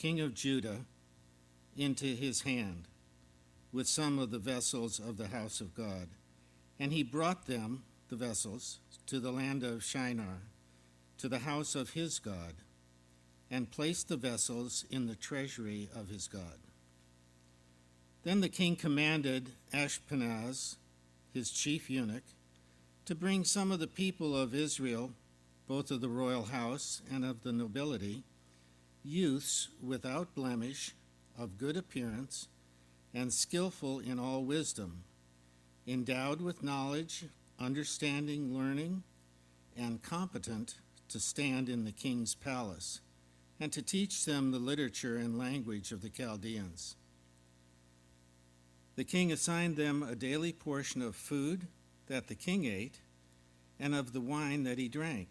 king of Judah, into his hand with some of the vessels of the house of God. And he brought them, the vessels, to the land of Shinar, to the house of his God, and placed the vessels in the treasury of his God. Then the king commanded Ashpenaz, his chief eunuch, to bring some of the people of Israel, both of the royal house and of the nobility, youths without blemish, of good appearance, and skillful in all wisdom, endowed with knowledge, understanding, learning, and competent to stand in the king's palace, and to teach them the literature and language of the Chaldeans. The king assigned them a daily portion of food that the king ate, and of the wine that he drank.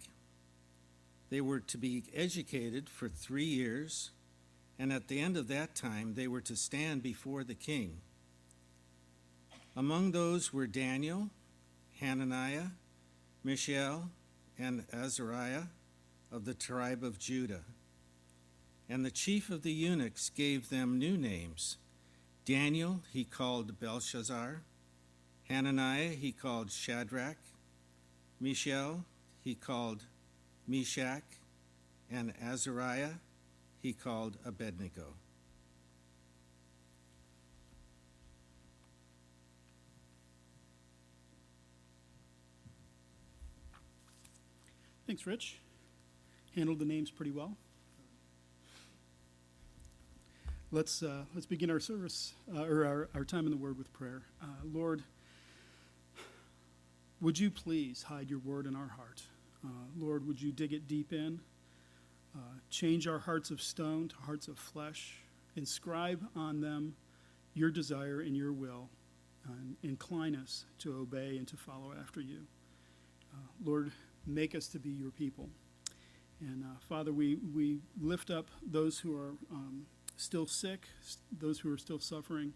They were to be educated for three years and at the end of that time they were to stand before the king. Among those were Daniel, Hananiah, Mishael, and Azariah of the tribe of Judah. And the chief of the eunuchs gave them new names. Daniel he called Belshazzar, Hananiah he called Shadrach, Mishael he called Meshach, and Azariah he called Abednego. Thanks, Rich. Handled the names pretty well. Let's, uh, let's begin our service, uh, or our, our time in the Word with prayer. Uh, Lord, would you please hide your Word in our heart? Uh, Lord, would you dig it deep in? Uh, change our hearts of stone to hearts of flesh. Inscribe on them your desire and your will. And incline us to obey and to follow after you. Uh, Lord, make us to be your people. And uh, Father, we, we lift up those who are um, still sick, those who are still suffering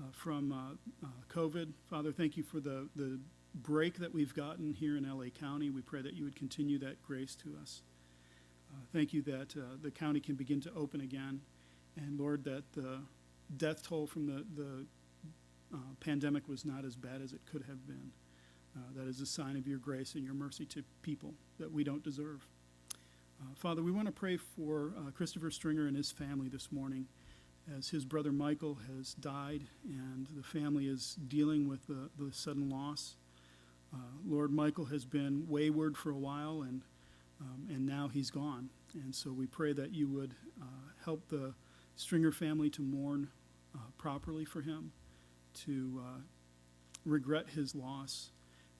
uh, from uh, uh, COVID. Father, thank you for the, the break that we've gotten here in LA County. We pray that you would continue that grace to us. Uh, thank you that uh, the county can begin to open again. And Lord, that the death toll from the, the uh, pandemic was not as bad as it could have been. Uh, that is a sign of your grace and your mercy to people that we don't deserve. Uh, Father, we want to pray for uh, Christopher Stringer and his family this morning as his brother Michael has died and the family is dealing with the, the sudden loss. Lord, Michael has been wayward for a while and um, and now he's gone. And so we pray that you would uh, help the Stringer family to mourn uh, properly for him, to uh, regret his loss.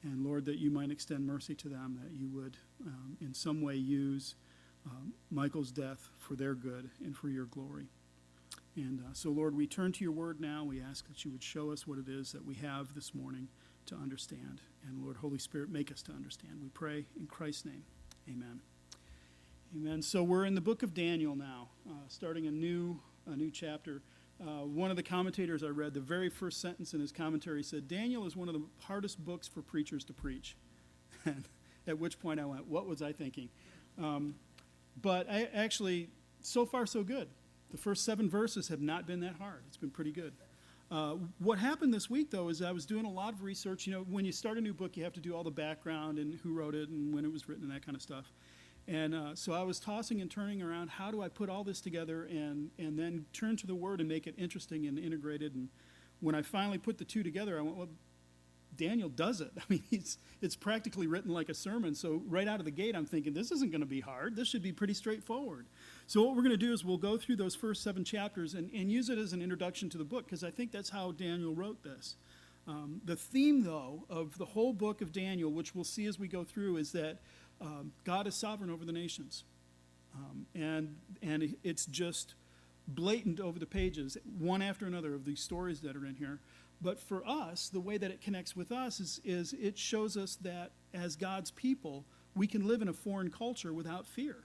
And Lord, that you might extend mercy to them, that you would um, in some way use um, Michael's death for their good and for your glory. And uh, so, Lord, we turn to your word now. We ask that you would show us what it is that we have this morning to understand. And Lord, Holy Spirit, make us to understand. We pray in Christ's name. Amen. Amen. So we're in the book of Daniel now, uh, starting a new a new chapter. Uh, one of the commentators I read, the very first sentence in his commentary said, Daniel is one of the hardest books for preachers to preach. At which point I went, What was I thinking? Um, but I actually, so far, so good. The first seven verses have not been that hard. It's been pretty good. Uh, what happened this week, though, is I was doing a lot of research. You know, when you start a new book, you have to do all the background and who wrote it and when it was written and that kind of stuff. And uh, so I was tossing and turning around. How do I put all this together and and then turn to the Word and make it interesting and integrated? And when I finally put the two together, I went, well, Daniel does it. I mean, it's, it's practically written like a sermon. So right out of the gate, I'm thinking, this isn't going to be hard. This should be pretty straightforward. So, what we're going to do is we'll go through those first seven chapters and, and use it as an introduction to the book because I think that's how Daniel wrote this. Um, the theme, though, of the whole book of Daniel, which we'll see as we go through, is that um, God is sovereign over the nations. Um, and, and it's just blatant over the pages, one after another, of these stories that are in here. But for us, the way that it connects with us is, is it shows us that as God's people, we can live in a foreign culture without fear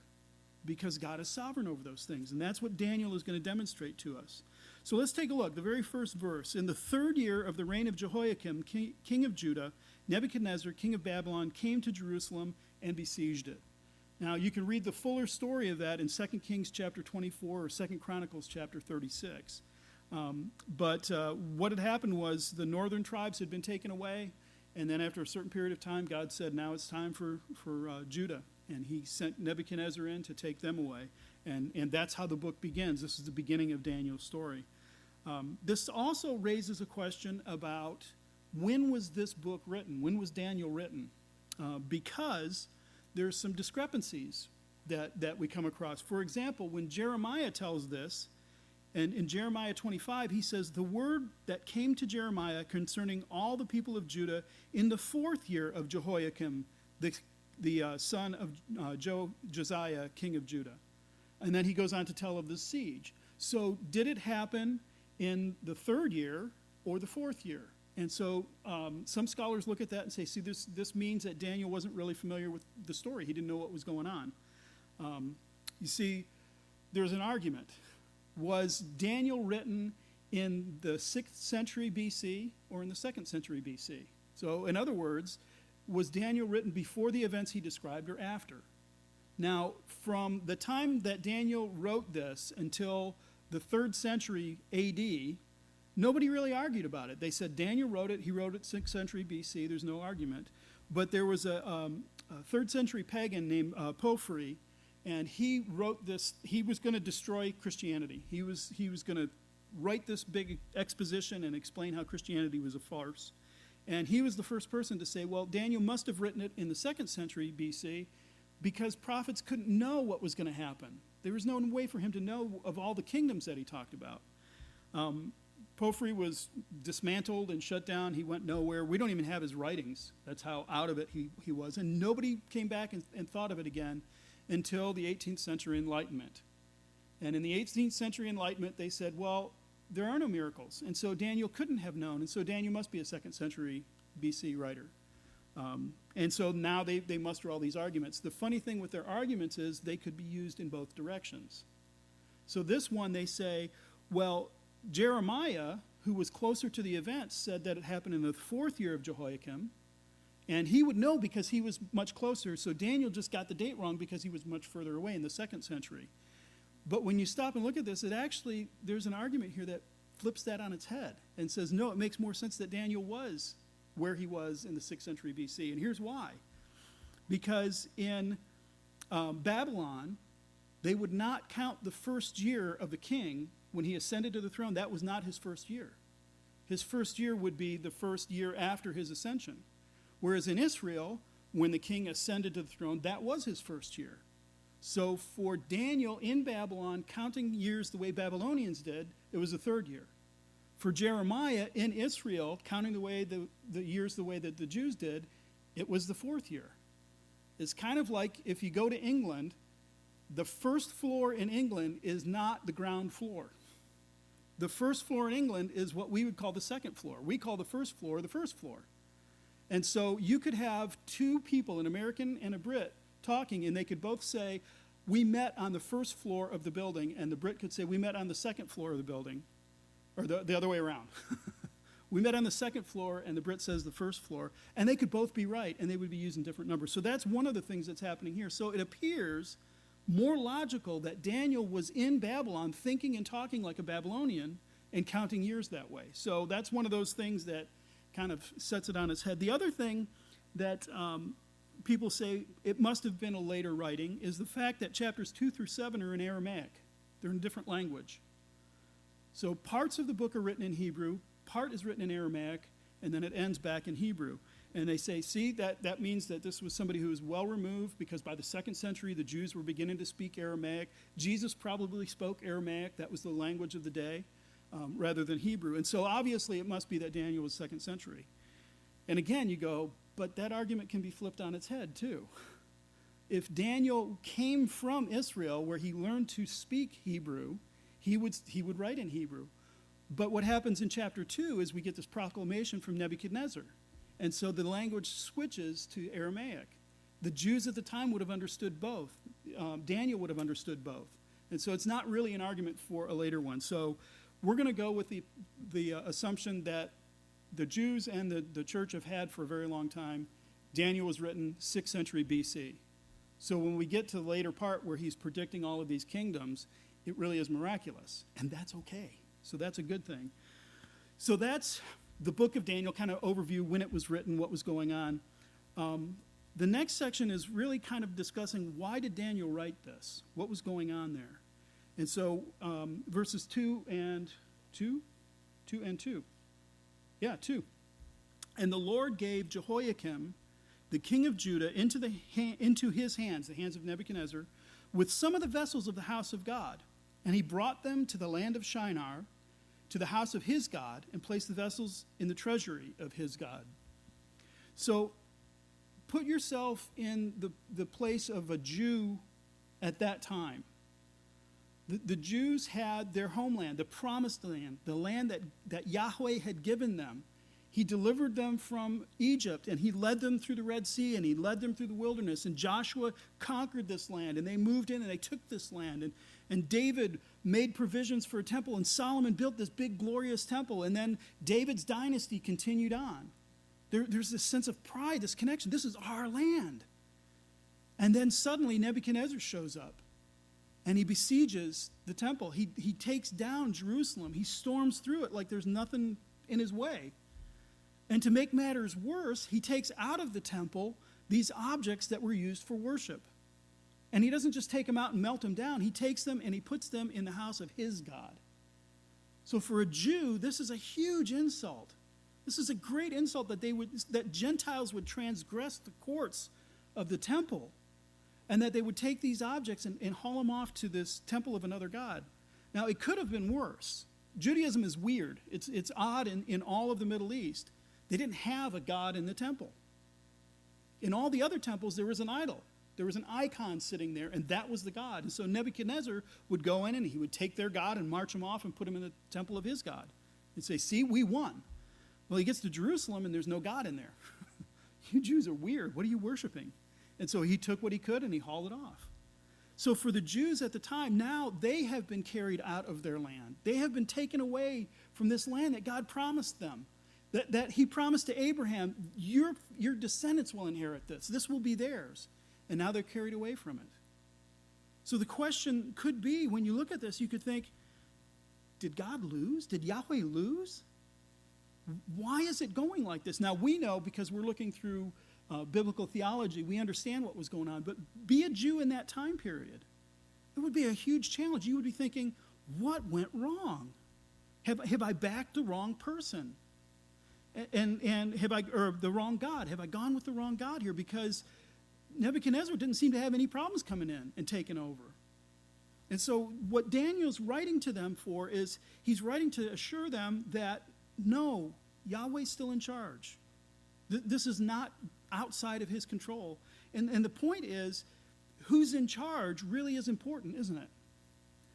because God is sovereign over those things. And that's what Daniel is going to demonstrate to us. So let's take a look. The very first verse. In the third year of the reign of Jehoiakim, king of Judah, Nebuchadnezzar, king of Babylon, came to Jerusalem and besieged it. Now, you can read the fuller story of that in 2 Kings chapter 24 or 2 Chronicles chapter 36. Um, but uh, what had happened was the northern tribes had been taken away, and then after a certain period of time, God said, Now it's time for, for uh, Judah. And he sent Nebuchadnezzar in to take them away. And, and that's how the book begins. This is the beginning of Daniel's story. Um, this also raises a question about when was this book written? When was Daniel written? Uh, because there's some discrepancies that, that we come across. For example, when Jeremiah tells this, and in Jeremiah 25, he says, The word that came to Jeremiah concerning all the people of Judah in the fourth year of Jehoiakim, the, the uh, son of uh, jo, Josiah, king of Judah. And then he goes on to tell of the siege. So, did it happen in the third year or the fourth year? And so um, some scholars look at that and say, see, this, this means that Daniel wasn't really familiar with the story. He didn't know what was going on. Um, you see, there's an argument. Was Daniel written in the 6th century BC or in the 2nd century BC? So, in other words, was Daniel written before the events he described or after? Now, from the time that Daniel wrote this until the 3rd century AD, Nobody really argued about it. They said Daniel wrote it. He wrote it 6th century BC. There's no argument. But there was a, um, a third century pagan named uh, Porphyry, and he wrote this. He was going to destroy Christianity. He was, he was going to write this big exposition and explain how Christianity was a farce. And he was the first person to say, well, Daniel must have written it in the second century BC because prophets couldn't know what was going to happen. There was no way for him to know of all the kingdoms that he talked about. Um, was dismantled and shut down. He went nowhere. We don't even have his writings. That's how out of it he, he was. And nobody came back and, and thought of it again until the 18th century Enlightenment. And in the 18th century Enlightenment, they said, well, there are no miracles. And so Daniel couldn't have known. And so Daniel must be a second century BC writer. Um, and so now they, they muster all these arguments. The funny thing with their arguments is they could be used in both directions. So this one, they say, well, Jeremiah, who was closer to the event, said that it happened in the fourth year of Jehoiakim. And he would know because he was much closer. So Daniel just got the date wrong because he was much further away in the second century. But when you stop and look at this, it actually, there's an argument here that flips that on its head and says, no, it makes more sense that Daniel was where he was in the 6th century BC. And here's why. Because in um, Babylon, they would not count the first year of the king when he ascended to the throne, that was not his first year. His first year would be the first year after his ascension. Whereas in Israel, when the king ascended to the throne, that was his first year. So for Daniel in Babylon, counting years the way Babylonians did, it was the third year. For Jeremiah in Israel, counting the way the, the years the way that the Jews did, it was the fourth year. It's kind of like if you go to England, the first floor in England is not the ground floor. The first floor in England is what we would call the second floor. We call the first floor the first floor. And so you could have two people, an American and a Brit, talking, and they could both say, We met on the first floor of the building, and the Brit could say, We met on the second floor of the building, or the, the other way around. we met on the second floor, and the Brit says the first floor, and they could both be right, and they would be using different numbers. So that's one of the things that's happening here. So it appears more logical that Daniel was in Babylon thinking and talking like a Babylonian and counting years that way. So that's one of those things that kind of sets it on its head. The other thing that um, people say it must have been a later writing is the fact that chapters 2 through 7 are in Aramaic, they're in a different language. So parts of the book are written in Hebrew, part is written in Aramaic, and then it ends back in Hebrew. And they say, see, that, that means that this was somebody who was well removed because by the second century, the Jews were beginning to speak Aramaic. Jesus probably spoke Aramaic, that was the language of the day, um, rather than Hebrew. And so obviously, it must be that Daniel was second century. And again, you go, but that argument can be flipped on its head, too. If Daniel came from Israel, where he learned to speak Hebrew, he would, he would write in Hebrew. But what happens in chapter 2 is we get this proclamation from Nebuchadnezzar and so the language switches to Aramaic. The Jews at the time would have understood both. Um, Daniel would have understood both. And so it's not really an argument for a later one. So we're going to go with the, the uh, assumption that the Jews and the, the church have had for a very long time. Daniel was written 6th century BC. So when we get to the later part where he's predicting all of these kingdoms, it really is miraculous. And that's okay. So that's a good thing. So that's the book of Daniel, kind of overview when it was written, what was going on. Um, the next section is really kind of discussing why did Daniel write this? What was going on there? And so um, verses 2 and 2? 2 and 2. Yeah, 2. And the Lord gave Jehoiakim, the king of Judah, into, the ha- into his hands, the hands of Nebuchadnezzar, with some of the vessels of the house of God. And he brought them to the land of Shinar, to the house of his God, and placed the vessels in the treasury of his God. So put yourself in the, the place of a Jew at that time. The, Jews had their homeland, the promised land, the land that, that Yahweh had given them. He delivered them from Egypt and he led them through the Red Sea and he led them through the wilderness. And Joshua conquered this land and they moved in and they took this land. And, and David made provisions for a temple and Solomon built this big, glorious temple. And then David's dynasty continued on. There, there's this sense of pride, this connection. This is our land. And then suddenly Nebuchadnezzar shows up and he besieges the temple. He, he takes down Jerusalem. He storms through it like there's nothing in his way. And to make matters worse, he takes out of the temple these objects that were used for worship. And he doesn't just take them out and melt them down, he takes them and he puts them in the house of his God. So for a Jew, this is a huge insult. This is a great insult that, they would, that Gentiles would transgress the courts of the temple and that they would take these objects and, and haul them off to this temple of another god. Now, it could have been worse. Judaism is weird, it's, it's odd in, in all of the Middle East. They didn't have a god in the temple. In all the other temples, there was an idol. There was an icon sitting there, and that was the God. And so Nebuchadnezzar would go in and he would take their God and march him off and put him in the temple of his God and say, See, we won. Well, he gets to Jerusalem and there's no God in there. you Jews are weird. What are you worshiping? And so he took what he could and he hauled it off. So for the Jews at the time, now they have been carried out of their land. They have been taken away from this land that God promised them. That, that he promised to Abraham, your, your descendants will inherit this. This will be theirs. And now they're carried away from it. So the question could be when you look at this, you could think, did God lose? Did Yahweh lose? why is it going like this? Now, we know because we're looking through uh, biblical theology, we understand what was going on, but be a Jew in that time period. It would be a huge challenge. You would be thinking, what went wrong? Have, have I backed the wrong person? And, and have I, or the wrong God? Have I gone with the wrong God here? Because Nebuchadnezzar didn't seem to have any problems coming in and taking over. And so, what Daniel's writing to them for is he's writing to assure them that no, Yahweh's still in charge. Th- this is not outside of his control. And, and the point is, who's in charge really is important, isn't it?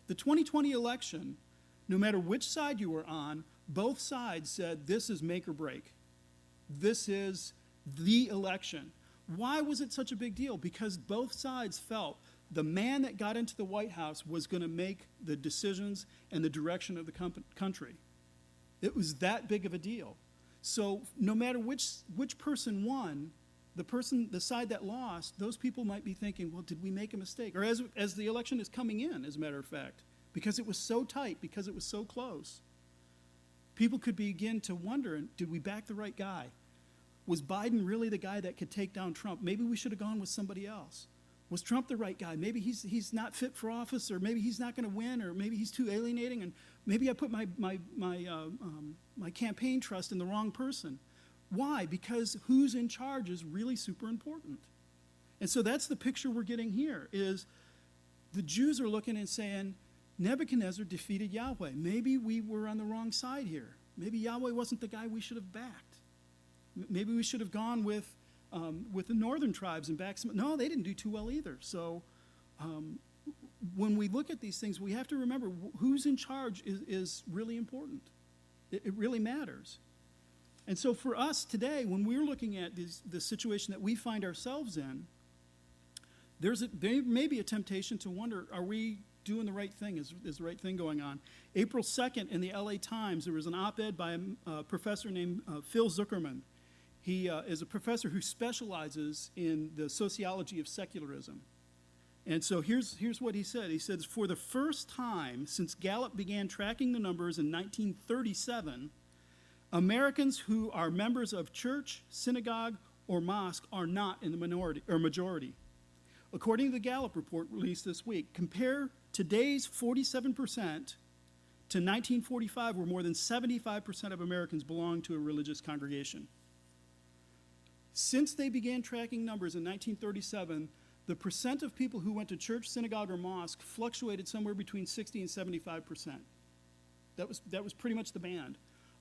The 2020 election, no matter which side you were on, both sides said this is make or break. This is the election. Why was it such a big deal? Because both sides felt the man that got into the White House was going to make the decisions and the direction of the country. It was that big of a deal. So no matter which, which person won, the person, the side that lost, those people might be thinking, well, did we make a mistake? Or as, as the election is coming in, as a matter of fact, because it was so tight, because it was so close, people could begin to wonder, did we back the right guy? Was Biden really the guy that could take down Trump? Maybe we should have gone with somebody else. Was Trump the right guy? Maybe he's, he's not fit for office, or maybe he's not going to win, or maybe he's too alienating, and maybe I put my, my, my, uh, um, my campaign trust in the wrong person. Why? Because who's in charge is really super important. And so that's the picture we're getting here is the Jews are looking and saying, Nebuchadnezzar defeated Yahweh. Maybe we were on the wrong side here. Maybe Yahweh wasn't the guy we should have backed. Maybe we should have gone with um, with the northern tribes and back some. No, they didn't do too well either. So um, when we look at these things, we have to remember who's in charge is, is really important. It, it, really matters. And so for us today, when we're looking at the situation that we find ourselves in, there's a, there may be a temptation to wonder are we doing the right thing? Is, is the right thing going on? April 2nd in the LA Times, there was an op ed by a, a professor named uh, Phil Zuckerman he uh, is a professor who specializes in the sociology of secularism. And so here's, here's what he said. He says, For the first time since Gallup began tracking the numbers in 1937, Americans who are members of church, synagogue, or mosque are not in the minority or majority. According to the Gallup report released this week, compare today's 47% to 1945, where more than 75% of Americans belong to a religious congregation. Since they began tracking numbers in 1937, the percent of people who went to church, synagogue, or mosque fluctuated somewhere between 60 and 75 percent. That was, that was pretty much the band.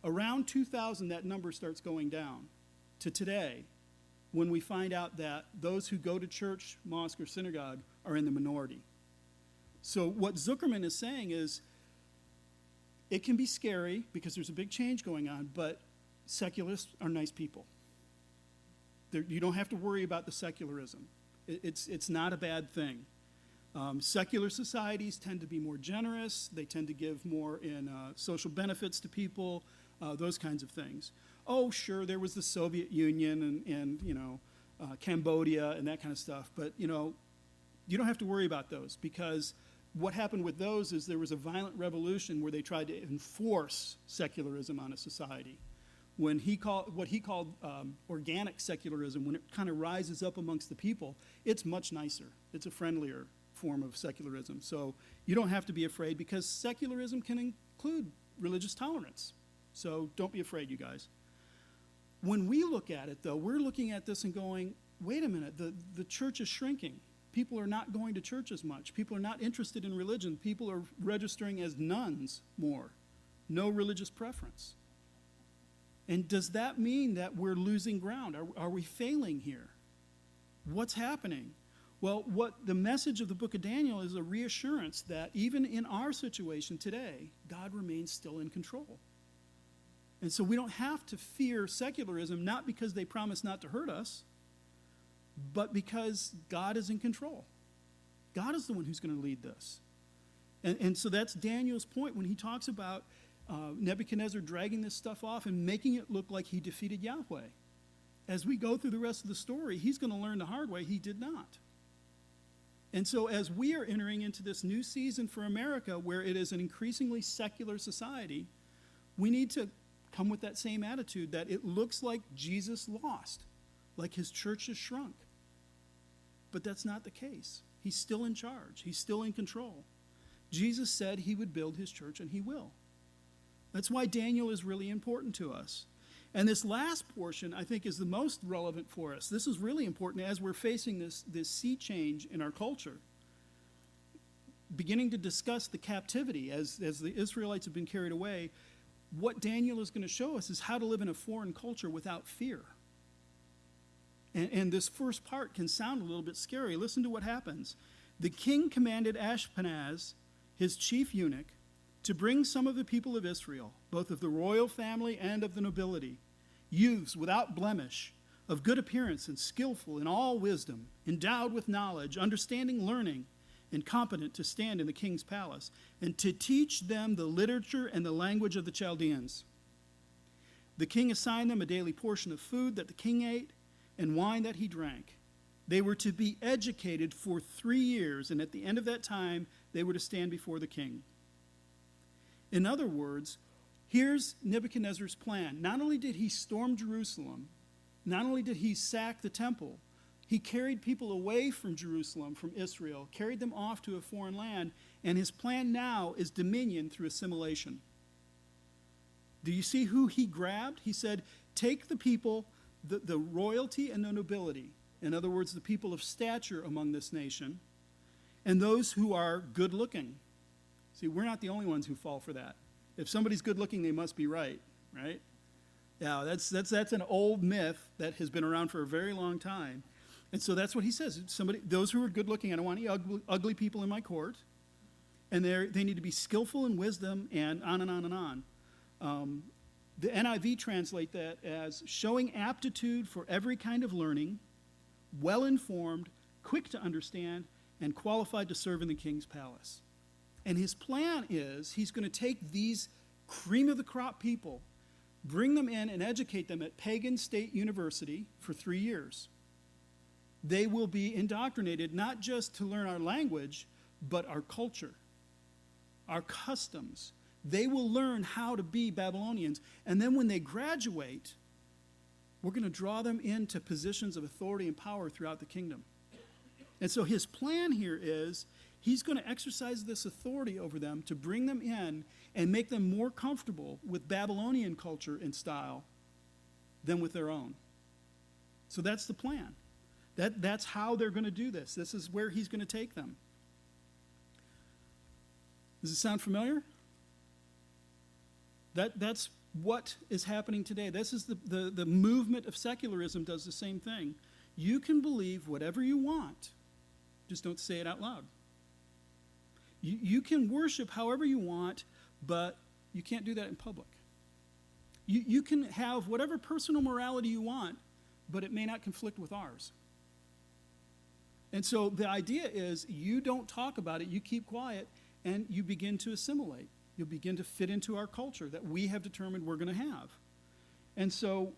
Around 2000, that number starts going down to today, when we find out that those who go to church, mosque, or synagogue are in the minority. So, what Zuckerman is saying is it can be scary because there's a big change going on, but secularists are nice people. They're, you don't have to worry about the secularism. It's, it's not a bad thing. Um, secular societies tend to be more generous, they tend to give more in uh, social benefits to people, uh, those kinds of things. Oh, sure, there was the Soviet Union and, and you know, uh, Cambodia and that kind of stuff, but, you know, you don't have to worry about those because what happened with those is there was a violent revolution where they tried to enforce secularism on a society when he called what he called um, organic secularism, when it kind of rises up amongst the people, it's much nicer. It's a friendlier form of secularism. So you don't have to be afraid because secularism can include religious tolerance. So don't be afraid, you guys. When we look at it, though, we're looking at this and going, wait a minute, the, the church is shrinking. People are not going to church as much. People are not interested in religion. People are registering as nones more. No religious preference. And does that mean that we're losing ground? Are, are we failing here? What's happening? Well, what the message of the book of Daniel is a reassurance that even in our situation today, God remains still in control. And so we don't have to fear secularism, not because they promise not to hurt us, but because God is in control. God is the one who's going to lead this. And, and so that's Daniel's point when he talks about uh, Nebuchadnezzar dragging this stuff off and making it look like he defeated Yahweh. As we go through the rest of the story, he's going to learn the hard way he did not. And so, as we are entering into this new season for America, where it is an increasingly secular society, we need to come with that same attitude that it looks like Jesus lost, like his church has shrunk. But that's not the case. He's still in charge, he's still in control. Jesus said he would build his church, and he will. That's why Daniel is really important to us. And this last portion, I think, is the most relevant for us. This is really important as we're facing this, this sea change in our culture. Beginning to discuss the captivity as, as the Israelites have been carried away, what Daniel is going to show us is how to live in a foreign culture without fear. And, and this first part can sound a little bit scary. Listen to what happens. The king commanded Ashpenaz, his chief eunuch, to bring some of the people of Israel, both of the royal family and of the nobility, youths without blemish, of good appearance and skillful in all wisdom, endowed with knowledge, understanding learning, and competent to stand in the king's palace, and to teach them the literature and the language of the Chaldeans. The king assigned them a daily portion of food that the king ate and wine that he drank. They were to be educated for three years, and at the end of that time, they were to stand before the king. In other words, here's Nebuchadnezzar's plan. Not only did he storm Jerusalem, not only did he sack the temple, he carried people away from Jerusalem, from Israel, carried them off to a foreign land, and his plan now is dominion through assimilation. Do you see who he grabbed? He said, Take the people, the, the royalty and the nobility, in other words, the people of stature among this nation, and those who are good looking, See, we're not the only ones who fall for that. If somebody's good looking, they must be right, right? Yeah, that's, that's, that's an old myth that has been around for a very long time. And so that's what he says. Somebody, those who are good looking, I don't want any ugly, ugly people in my court. And they need to be skillful in wisdom and on and on and on. Um, the NIV translate that as showing aptitude for every kind of learning, well informed, quick to understand, and qualified to serve in the king's palace. And his plan is he's going to take these cream of the crop people, bring them in and educate them at Pagan State University for three years. They will be indoctrinated not just to learn our language, but our culture, our customs. They will learn how to be Babylonians. And then when they graduate, we're going to draw them into positions of authority and power throughout the kingdom. And so his plan here is he's going to exercise this authority over them to bring them in and make them more comfortable with Babylonian culture and style than with their own. So that's the plan. That, that's how they're going to do this. This is where he's going to take them. Does it sound familiar? That, that's what is happening today. This is the, the, the movement of secularism does the same thing. You can believe whatever you want, just don't say it out loud. You, you can worship however you want, but you can't do that in public. You, you can have whatever personal morality you want, but it may not conflict with ours. And so the idea is you don't talk about it, you keep quiet, and you begin to assimilate. You'll begin to fit into our culture that we have determined we're going to have. And so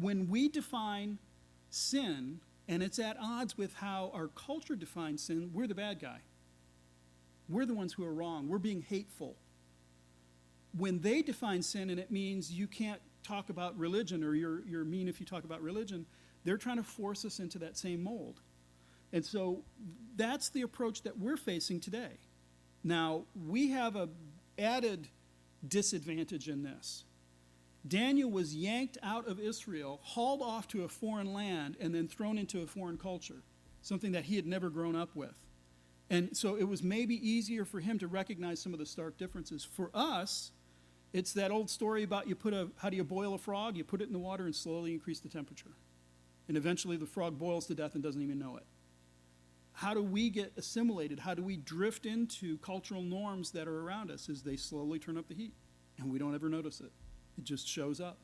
when we define sin, and it's at odds with how our culture defines sin, we're the bad guy. We're the ones who are wrong. We're being hateful. When they define sin, and it means you can't talk about religion or you're, you're mean if you talk about religion, they're trying to force us into that same mold. And so that's the approach that we're facing today. Now, we have a added disadvantage in this. Daniel was yanked out of Israel, hauled off to a foreign land, and then thrown into a foreign culture, something that he had never grown up with. And so it was maybe easier for him to recognize some of the stark differences. For us, it's that old story about you put a how do you boil a frog? You put it in the water and slowly increase the temperature. And eventually the frog boils to death and doesn't even know it. How do we get assimilated? How do we drift into cultural norms that are around us as they slowly turn up the heat? And we don't ever notice it. It just shows up.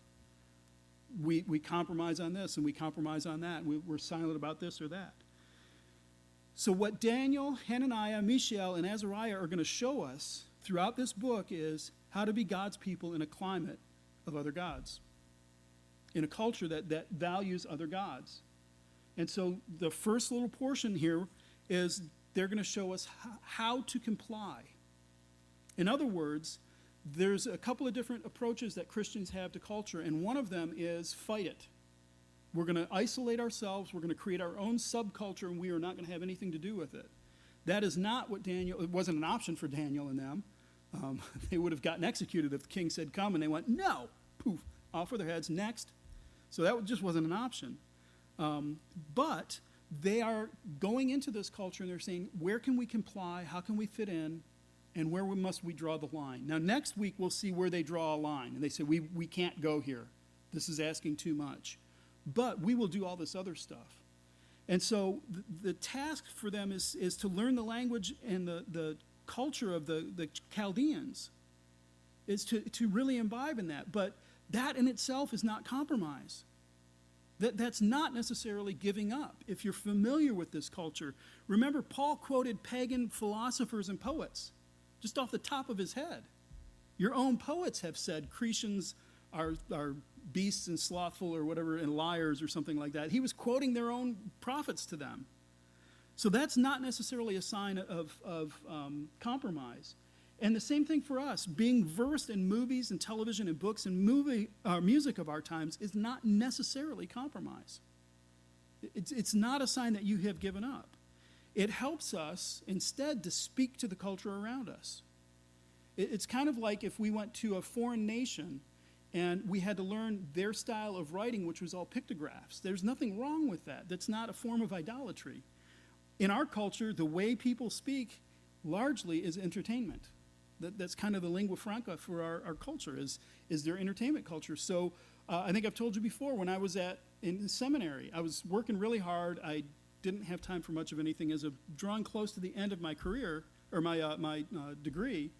We, we compromise on this and we compromise on that. We, we're silent about this or that. So, what Daniel, Hananiah, Mishael, and Azariah are going to show us throughout this book is how to be God's people in a climate of other gods, in a culture that, that values other gods. And so, the first little portion here is they're going to show us how to comply. In other words, there's a couple of different approaches that Christians have to culture, and one of them is fight it. We're going to isolate ourselves, we're going to create our own subculture, and we are not going to have anything to do with it. That is not what Daniel, it wasn't an option for Daniel and them. Um, they would have gotten executed if the king said come, and they went, no, poof, off with their heads, next. So that just wasn't an option. Um, but they are going into this culture and they're saying, where can we comply? How can we fit in? And where must we draw the line? Now, next week, we'll see where they draw a line. And they say, we, we can't go here. This is asking too much. But we will do all this other stuff. And so the, the task for them is, is to learn the language and the, the culture of the, the Chaldeans, is to, to really imbibe in that. But that in itself is not compromise. That, that's not necessarily giving up. If you're familiar with this culture, remember, Paul quoted pagan philosophers and poets just off the top of his head. Your own poets have said Cretians are, are beasts and slothful or whatever, and liars or something like that. He was quoting their own prophets to them. So that's not necessarily a sign of, of um, compromise. And the same thing for us. Being versed in movies and television and books and movie, uh, music of our times is not necessarily compromise. It's, it's not a sign that you have given up. It helps us instead to speak to the culture around us. It, it's kind of like if we went to a foreign nation and we had to learn their style of writing, which was all pictographs. There's nothing wrong with that. That's not a form of idolatry. In our culture, the way people speak largely is entertainment. That, that's kind of the lingua franca for our, our culture is, is their entertainment culture. So uh, I think I've told you before, when I was at in seminary, I was working really hard. I didn't have time for much of anything. As drawing close to the end of my career, or my, uh, my uh, degree,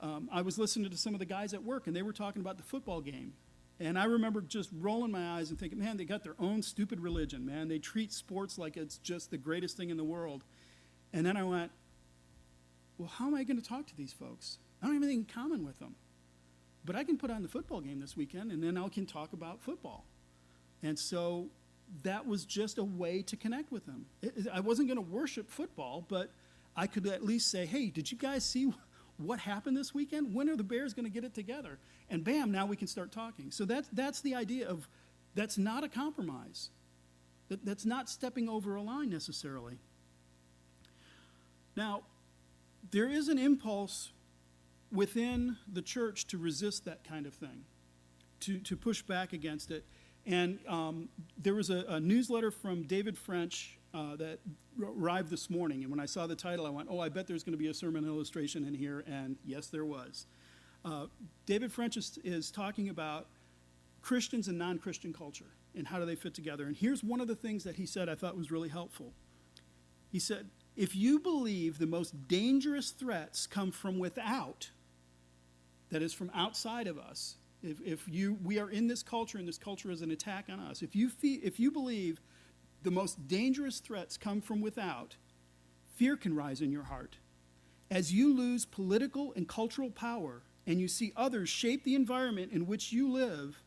um, I was listening to some of the guys at work, and they were talking about the football game. And I remember just rolling my eyes and thinking, man, they got their own stupid religion, man. They treat sports like it's just the greatest thing in the world. And then I went, well, how am I going to talk to these folks? I don't have anything in common with them. But I can put on the football game this weekend, and then I can talk about football. And so that was just a way to connect with them. It, I wasn't going to worship football, but I could at least say, hey, did you guys see what happened this weekend? When are the Bears going to get it together? And bam, now we can start talking. So that's, that's the idea of that's not a compromise. That, that's not stepping over a line necessarily. Now, there is an impulse within the church to resist that kind of thing, to, to push back against it. And um, there was a, a, newsletter from David French uh, that arrived this morning. And when I saw the title, I went, oh, I bet there's going to be a sermon illustration in here. And yes, there was. Uh, David French is, is talking about Christians and non Christian culture and how do they fit together. And here's one of the things that he said I thought was really helpful. He said, if you believe the most dangerous threats come from without, that is from outside of us, if, if you, we are in this culture and this culture is an attack on us, if you, fee, if you believe the most dangerous threats come from without, fear can rise in your heart. As you lose political and cultural power and you see others shape the environment in which you live,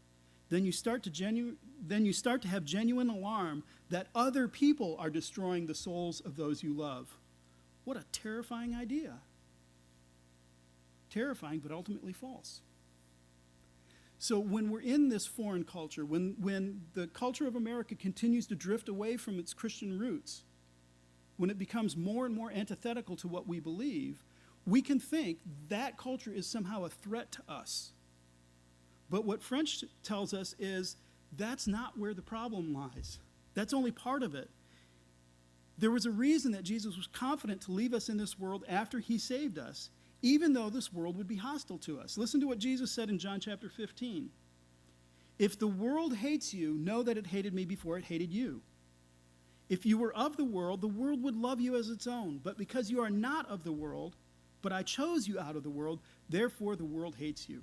then you start to genu- then you start to have genuine alarm that other people are destroying the souls of those you love. What a terrifying idea. Terrifying, but ultimately false. So, when we're in this foreign culture, when, when the culture of America continues to drift away from its Christian roots, when it becomes more and more antithetical to what we believe, we can think that culture is somehow a threat to us. But what French tells us is that's not where the problem lies. That's only part of it. There was a reason that Jesus was confident to leave us in this world after he saved us, even though this world would be hostile to us. Listen to what Jesus said in John chapter 15. If the world hates you, know that it hated me before it hated you. If you were of the world, the world would love you as its own. But because you are not of the world, but I chose you out of the world, therefore the world hates you.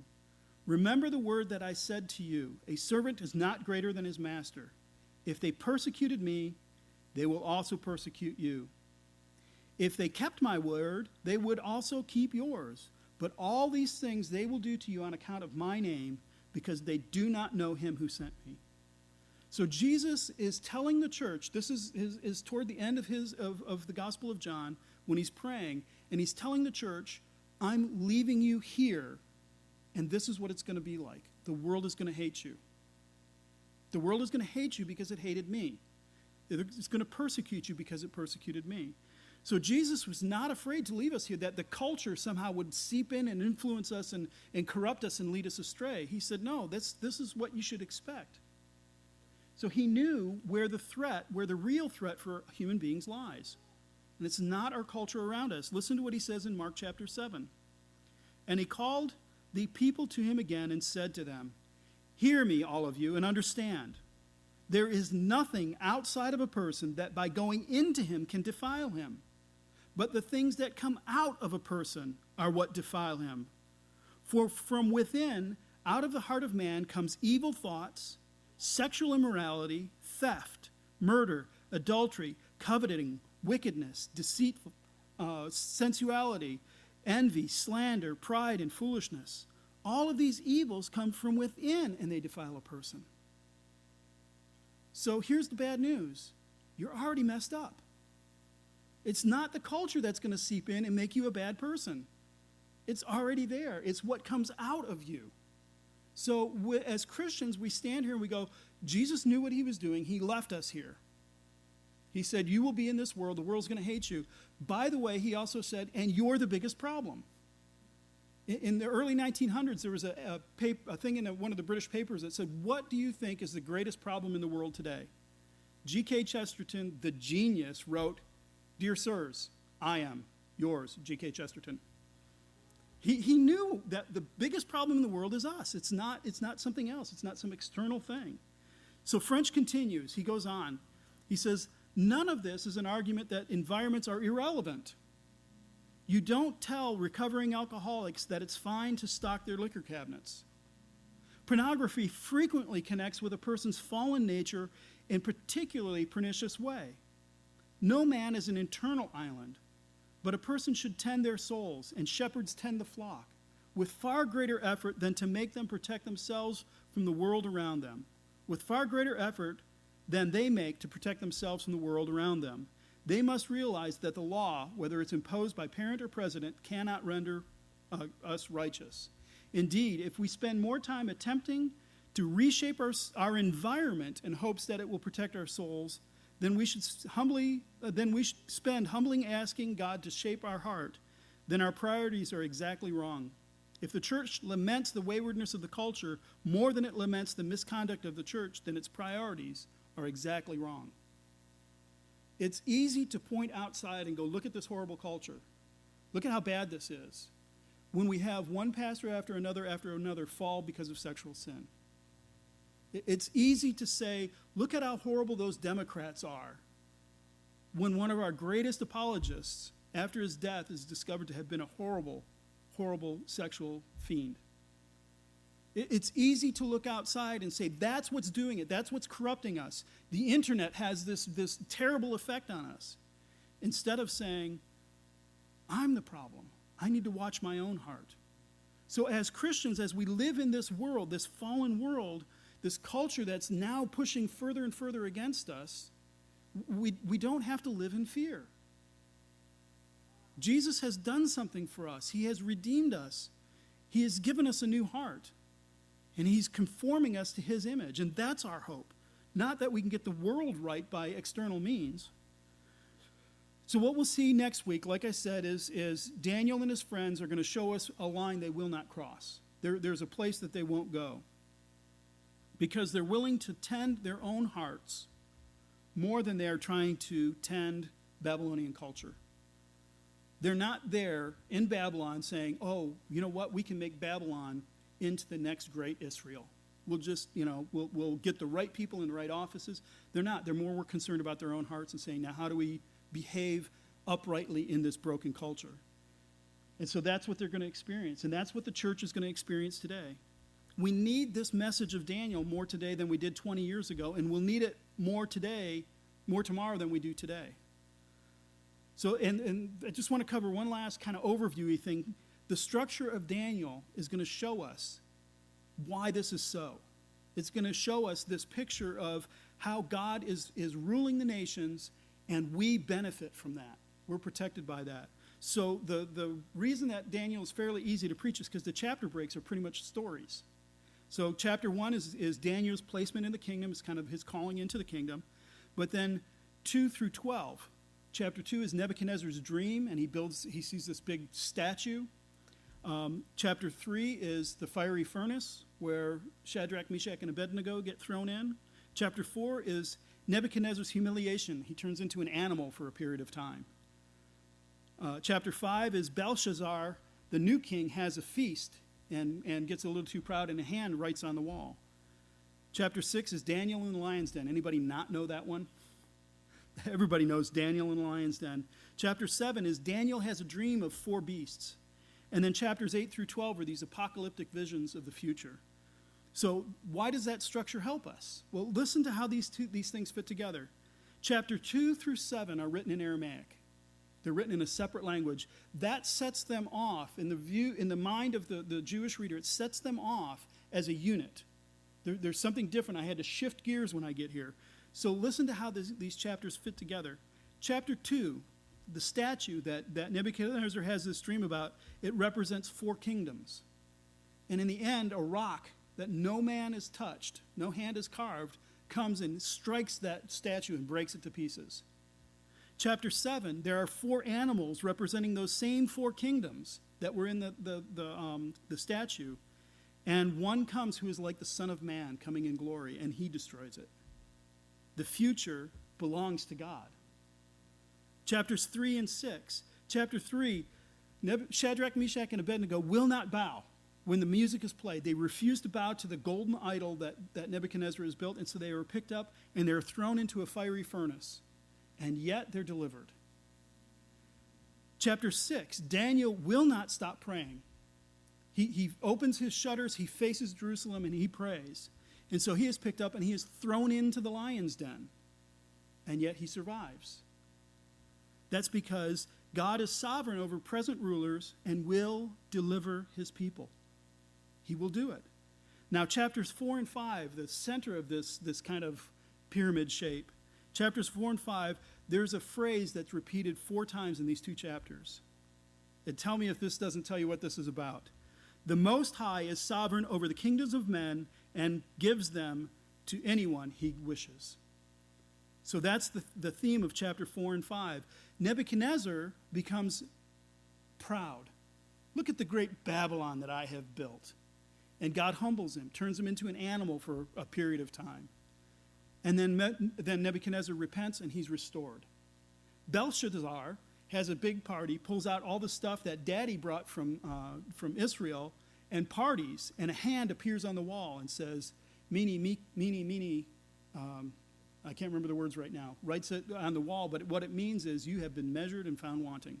Remember the word that I said to you A servant is not greater than his master. If they persecuted me, they will also persecute you. If they kept my word, they would also keep yours. But all these things they will do to you on account of my name, because they do not know him who sent me. So Jesus is telling the church, this is, is, is toward the end of, his, of, of the Gospel of John, when he's praying, and he's telling the church, I'm leaving you here and this is what it's going to be like the world is going to hate you. The world is going to hate you because it hated me. It's going to persecute you because it persecuted me. So Jesus was not afraid to leave us here, that the culture somehow would seep in and influence us and, and corrupt us and lead us astray. He said, No, this, this is what you should expect. So he knew where the threat, where the real threat for human beings lies. And it's not our culture around us. Listen to what he says in Mark chapter 7. And he called the people to him again and said to them, Hear me, all of you, and understand. There is nothing outside of a person that by going into him can defile him. But the things that come out of a person are what defile him. For from within, out of the heart of man, comes evil thoughts, sexual immorality, theft, murder, adultery, coveting, wickedness, deceit, uh, sensuality envy, slander, pride, and foolishness. All of these evils come from within and they defile a person. So here's the bad news you're already messed up. It's not the culture that's going to seep in and make you a bad person. It's already there. It's what comes out of you. So, as Christians, we stand here and we go, Jesus knew what he was doing. He left us here. He said, You will be in this world. The world's going to hate you. By the way, he also said, And you're the biggest problem. In, the early 1900s, there was a, a, paper, a thing in a, one of the British papers that said, What do you think is the greatest problem in the world today? G.K. Chesterton, the genius, wrote, Dear sirs, I am yours, G.K. Chesterton. He, he knew that the biggest problem in the world is us. It's not, it's not something else, it's not some external thing. So French continues. He goes on. He says, None of this is an argument that environments are irrelevant. You don't tell recovering alcoholics that it's fine to stock their liquor cabinets. Pornography frequently connects with a person's fallen nature in particularly pernicious way. No man is an internal island, but a person should tend their souls, and shepherds tend the flock, with far greater effort than to make them protect themselves from the world around them, with far greater effort than they make to protect themselves from the world around them. They must realize that the law, whether it's imposed by parent or president, cannot render uh, us righteous. Indeed, if we spend more time attempting to reshape our, our environment in hopes that it will protect our souls, then we should humbly uh, then we should spend humbling asking God to shape our heart. Then our priorities are exactly wrong. If the church laments the waywardness of the culture more than it laments the misconduct of the church, then its priorities are exactly wrong. It's easy to point outside and go, look at this horrible culture. Look at how bad this is. When we have one pastor after another after another fall because of sexual sin. It's easy to say, look at how horrible those Democrats are. When one of our greatest apologists, after his death, is discovered to have been a horrible, horrible sexual fiend. It's easy to look outside and say, that's what's doing it, that's what's corrupting us. The internet has this, this terrible effect on us. Instead of saying, I'm the problem, I need to watch my own heart. So, as Christians, as we live in this world, this fallen world, this culture that's now pushing further and further against us, we, we don't have to live in fear. Jesus has done something for us, He has redeemed us, He has given us a new heart, and He's conforming us to His image. And that's our hope. Not that we can get the world right by external means. So, what we'll see next week, like I said, is, is Daniel and his friends are going to show us a line they will not cross. There, there's a place that they won't go because they're willing to tend their own hearts more than they are trying to tend Babylonian culture. They're not there in Babylon saying, oh, you know what, we can make Babylon into the next great Israel. We'll just, you know, we'll, we'll get the right people in the right offices. They're not. They're more concerned about their own hearts and saying, now, how do we behave uprightly in this broken culture? And so that's what they're going to experience. And that's what the church is going to experience today. We need this message of Daniel more today than we did 20 years ago, and we'll need it more today, more tomorrow than we do today. So, and, and I just want to cover one last kind of overviewy thing. The structure of Daniel is going to show us why this is so. It's going to show us this picture of how God is, is ruling the nations, and we benefit from that. We're protected by that. So, the, the reason that Daniel is fairly easy to preach is because the chapter breaks are pretty much stories. So, chapter one is, is Daniel's placement in the kingdom, it's kind of his calling into the kingdom. But then 2 through 12. Chapter 2 is Nebuchadnezzar's dream, and he builds, he sees this big statue. Um, chapter 3 is the fiery furnace, where Shadrach, Meshach, and Abednego get thrown in. Chapter 4 is Nebuchadnezzar's humiliation. He turns into an animal for a period of time. Uh, chapter 5 is Belshazzar, the new king, has a feast and, and gets a little too proud, and a hand writes on the wall. Chapter 6 is Daniel in the lion's den. Anybody not know that one? Everybody knows Daniel in the lion's den. Chapter 7 is Daniel has a dream of four beasts. And then chapters 8 through 12 are these apocalyptic visions of the future. So, why does that structure help us? Well, listen to how these, two, these things fit together. Chapter 2 through 7 are written in Aramaic. They're written in a separate language. That sets them off in the view, in the mind of the, the Jewish reader, it sets them off as a unit. There, there's something different. I had to shift gears when I get here. So listen to how this, these chapters fit together. Chapter 2, the statue that, that Nebuchadnezzar has this dream about, it represents four kingdoms. And in the end, a rock that no man has touched, no hand has carved, comes and strikes that statue and breaks it to pieces chapter 7, there are four animals representing those same four kingdoms that were in the, the, the, um, the statue. And one comes who is like the Son of Man coming in glory, and he destroys it. The future belongs to God. Chapters 3 and 6. Chapter 3 Shadrach, Meshach, and Abednego will not bow when the music is played. They refuse to bow to the golden idol that, that Nebuchadnezzar has built, and so they are picked up and they're thrown into a fiery furnace and yet they're delivered. Chapter 6 Daniel will not stop praying. He, he opens his shutters, he faces Jerusalem, and he prays. And so he is picked up and he is thrown into the lion's den. And yet he survives. That's because God is sovereign over present rulers and will deliver his people. He will do it. Now, chapters 4 and 5, the center of this, this kind of pyramid shape. Chapters 4 and 5, there's a phrase that's repeated four times in these two chapters. And tell me if this doesn't tell you what this is about. The Most High is sovereign over the kingdoms of men and gives them to anyone he wishes. So that's the, the theme of chapter 4 and 5. Nebuchadnezzar becomes proud. Look at the great Babylon that I have built. And God humbles him, turns him into an animal for a period of time. And then, then Nebuchadnezzar repents and he's restored. Belshazzar has a big party, pulls out all the stuff that daddy brought from, uh, from Israel, and parties. And a hand appears on the wall and says, Meeny, me, meeny, um, I can't remember the words right now, writes it on the wall, but what it means is you have been measured and found wanting.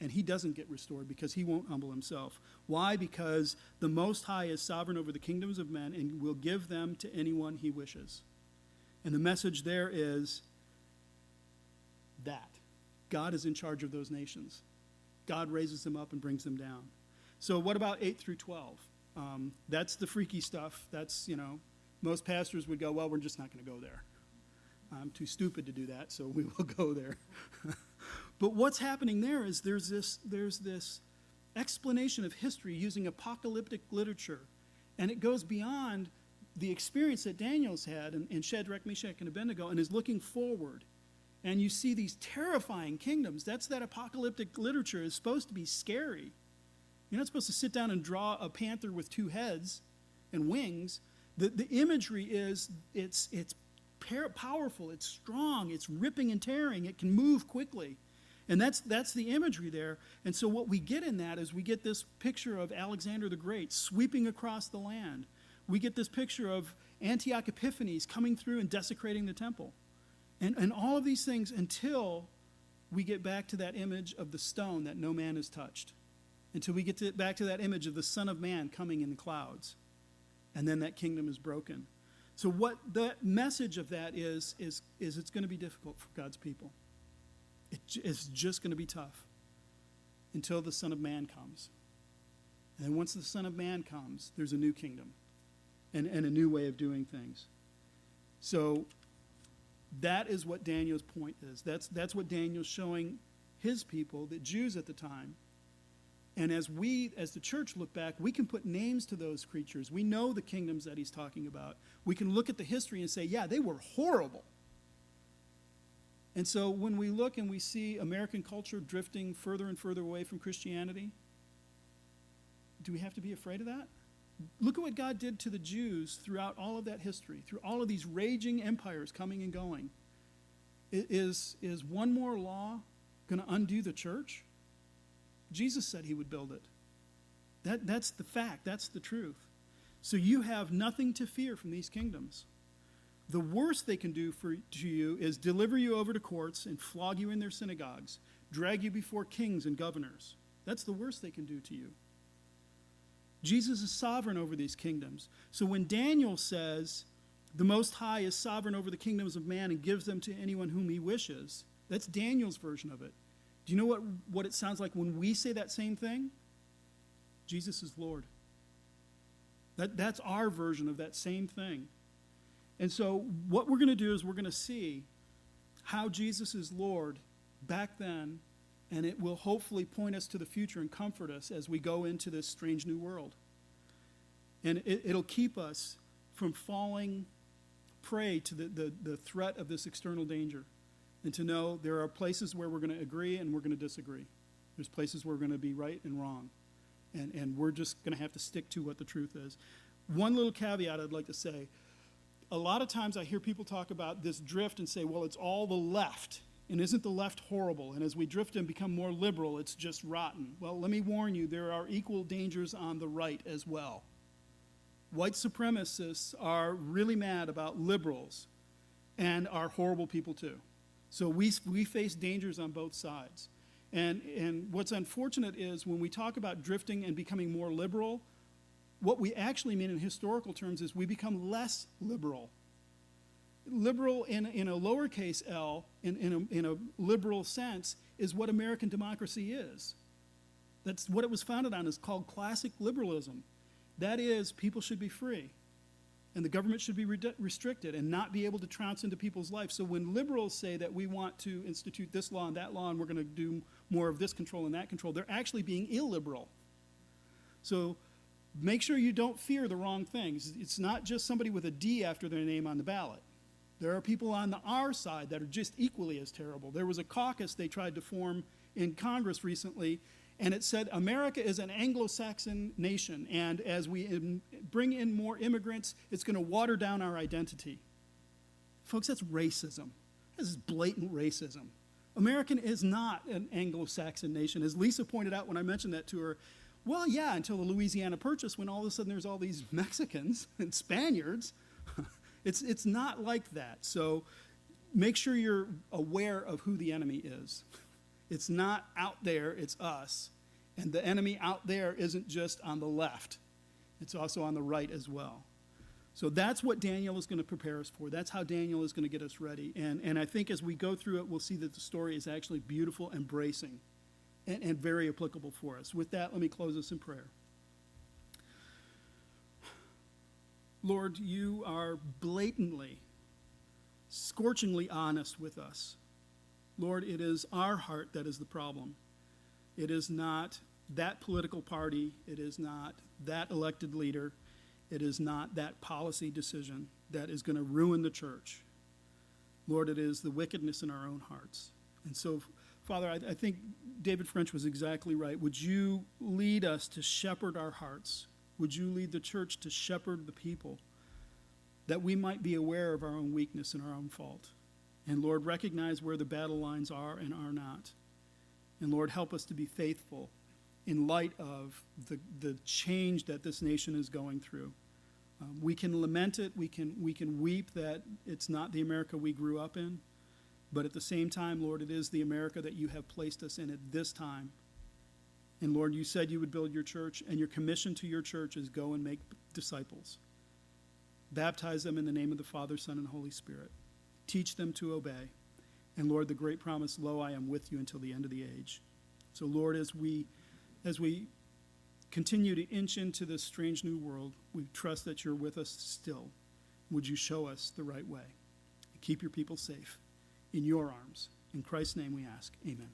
And he doesn't get restored because he won't humble himself. Why? Because the Most High is sovereign over the kingdoms of men and will give them to anyone he wishes. And the message there is that God is in charge of those nations. God raises them up and brings them down. So, what about 8 through 12? Um, that's the freaky stuff. That's, you know, most pastors would go, well, we're just not going to go there. I'm too stupid to do that, so we will go there. but what's happening there is there's this, there's this explanation of history using apocalyptic literature, and it goes beyond the experience that Daniel's had in Shadrach, Meshach, and Abednego and is looking forward. And you see these terrifying kingdoms. That's that apocalyptic literature is supposed to be scary. You're not supposed to sit down and draw a panther with two heads and wings. The, the imagery is it's, it's powerful, it's strong, it's ripping and tearing, it can move quickly. And that's, that's the imagery there. And so, what we get in that is we get this picture of Alexander the Great sweeping across the land. We get this picture of Antiochus Epiphanes coming through and desecrating the temple. And, and all of these things until we get back to that image of the stone that no man has touched. Until we get to, back to that image of the Son of Man coming in the clouds and then that kingdom is broken. So what the message of that is is is it's going to be difficult for God's people. It, it's just going to be tough until the Son of Man comes. And once the Son of Man comes, there's a new kingdom and, and a new way of doing things. So that is what Daniel's point is. That's, that's what Daniel's showing his people, the Jews at the time, and as we, as the church, look back, we can put names to those creatures. We know the kingdoms that he's talking about. We can look at the history and say, yeah, they were horrible. And so when we look and we see American culture drifting further and further away from Christianity, do we have to be afraid of that? Look at what God did to the Jews throughout all of that history, through all of these raging empires coming and going. Is, is one more law going to undo the church? Jesus said he would build it. That, that's the fact, that's the truth. So you have nothing to fear from these kingdoms. The worst they can do for, to you is deliver you over to courts and flog you in their synagogues, drag you before kings and governors. That's the worst they can do to you. Jesus is sovereign over these kingdoms. So when Daniel says, the Most High is sovereign over the kingdoms of man and gives them to anyone whom he wishes, that's Daniel's version of it. Do you know what, what it sounds like when we say that same thing? Jesus is Lord. That, that's our version of that same thing. And so, what we're going to do is we're going to see how Jesus is Lord back then, and it will hopefully point us to the future and comfort us as we go into this strange new world. And it, it'll keep us from falling prey to the, the, the threat of this external danger and to know there are places where we're going to agree and we're going to disagree. There's places where we're going to be right and wrong. And, and we're just going to have to stick to what the truth is. One little caveat I'd like to say a lot of times I hear people talk about this drift and say, well, it's all the left. And isn't the left horrible? And as we drift and become more liberal, it's just rotten. Well, let me warn you, there are equal dangers on the right as well. White supremacists are really mad about liberals and are horrible people too. So we, we face dangers on both sides. And, and what's unfortunate is when we talk about drifting and becoming more liberal, what we actually mean in historical terms is we become less liberal. Liberal in, in a lowercase l, in, in, a, in a liberal sense, is what American democracy is. That's what it was founded on, is called classic liberalism. That is, people should be free. And the government should be redu- restricted and not be able to trounce into people's lives. So when liberals say that we want to institute this law and that law and we're going to do more of this control and that control, they're actually being illiberal. So make sure you don't fear the wrong things. It's not just somebody with a D after their name on the ballot. There are people on the R side that are just equally as terrible. There was a caucus they tried to form in Congress recently, and it said America is an Anglo Saxon nation, and as we in, bring in more immigrants, it's going to water down our identity. Folks, that's racism. This is blatant racism. American is not an Anglo Saxon nation. As Lisa pointed out when I mentioned that to her, well, yeah, until the Louisiana Purchase, when all of a sudden there's all these Mexicans and Spaniards. it's, it's not like that. So make sure you're aware of who the enemy is. It's not out there, it's us. And the enemy out there isn't just on the left, it's also on the right as well. So that's what Daniel is going to prepare us for. That's how Daniel is going to get us ready. And, and I think as we go through it, we'll see that the story is actually beautiful and bracing and, and very applicable for us. With that, let me close us in prayer. Lord, you are blatantly, scorchingly honest with us. Lord, it is our heart that is the problem. It is not that political party, it is not that elected leader, it is not that policy decision that is going to ruin the church. Lord, it is the wickedness in our own hearts. And so, Father, I, I think David French was exactly right. Would you lead us to shepherd our hearts? Would you lead the church to shepherd the people that we might be aware of our own weakness and our own fault? And Lord, recognize where the battle lines are and are not. And Lord, help us to be faithful in light of the, the change that this nation is going through. Um, we can lament it, we can, we can weep that it's not the America we grew up in. But at the same time, Lord, it is the America that you have placed us in at this time. And Lord, you said you would build your church, and your commission to your church is go and make disciples. Baptize them in the name of the Father, Son, and Holy Spirit. Teach them to obey. And Lord, the great promise, lo, I am with you until the end of the age. So, Lord, as we as we continue to inch into this strange new world, we trust that you're with us still. Would you show us the right way? Keep your people safe in your arms. In Christ's name we ask. Amen.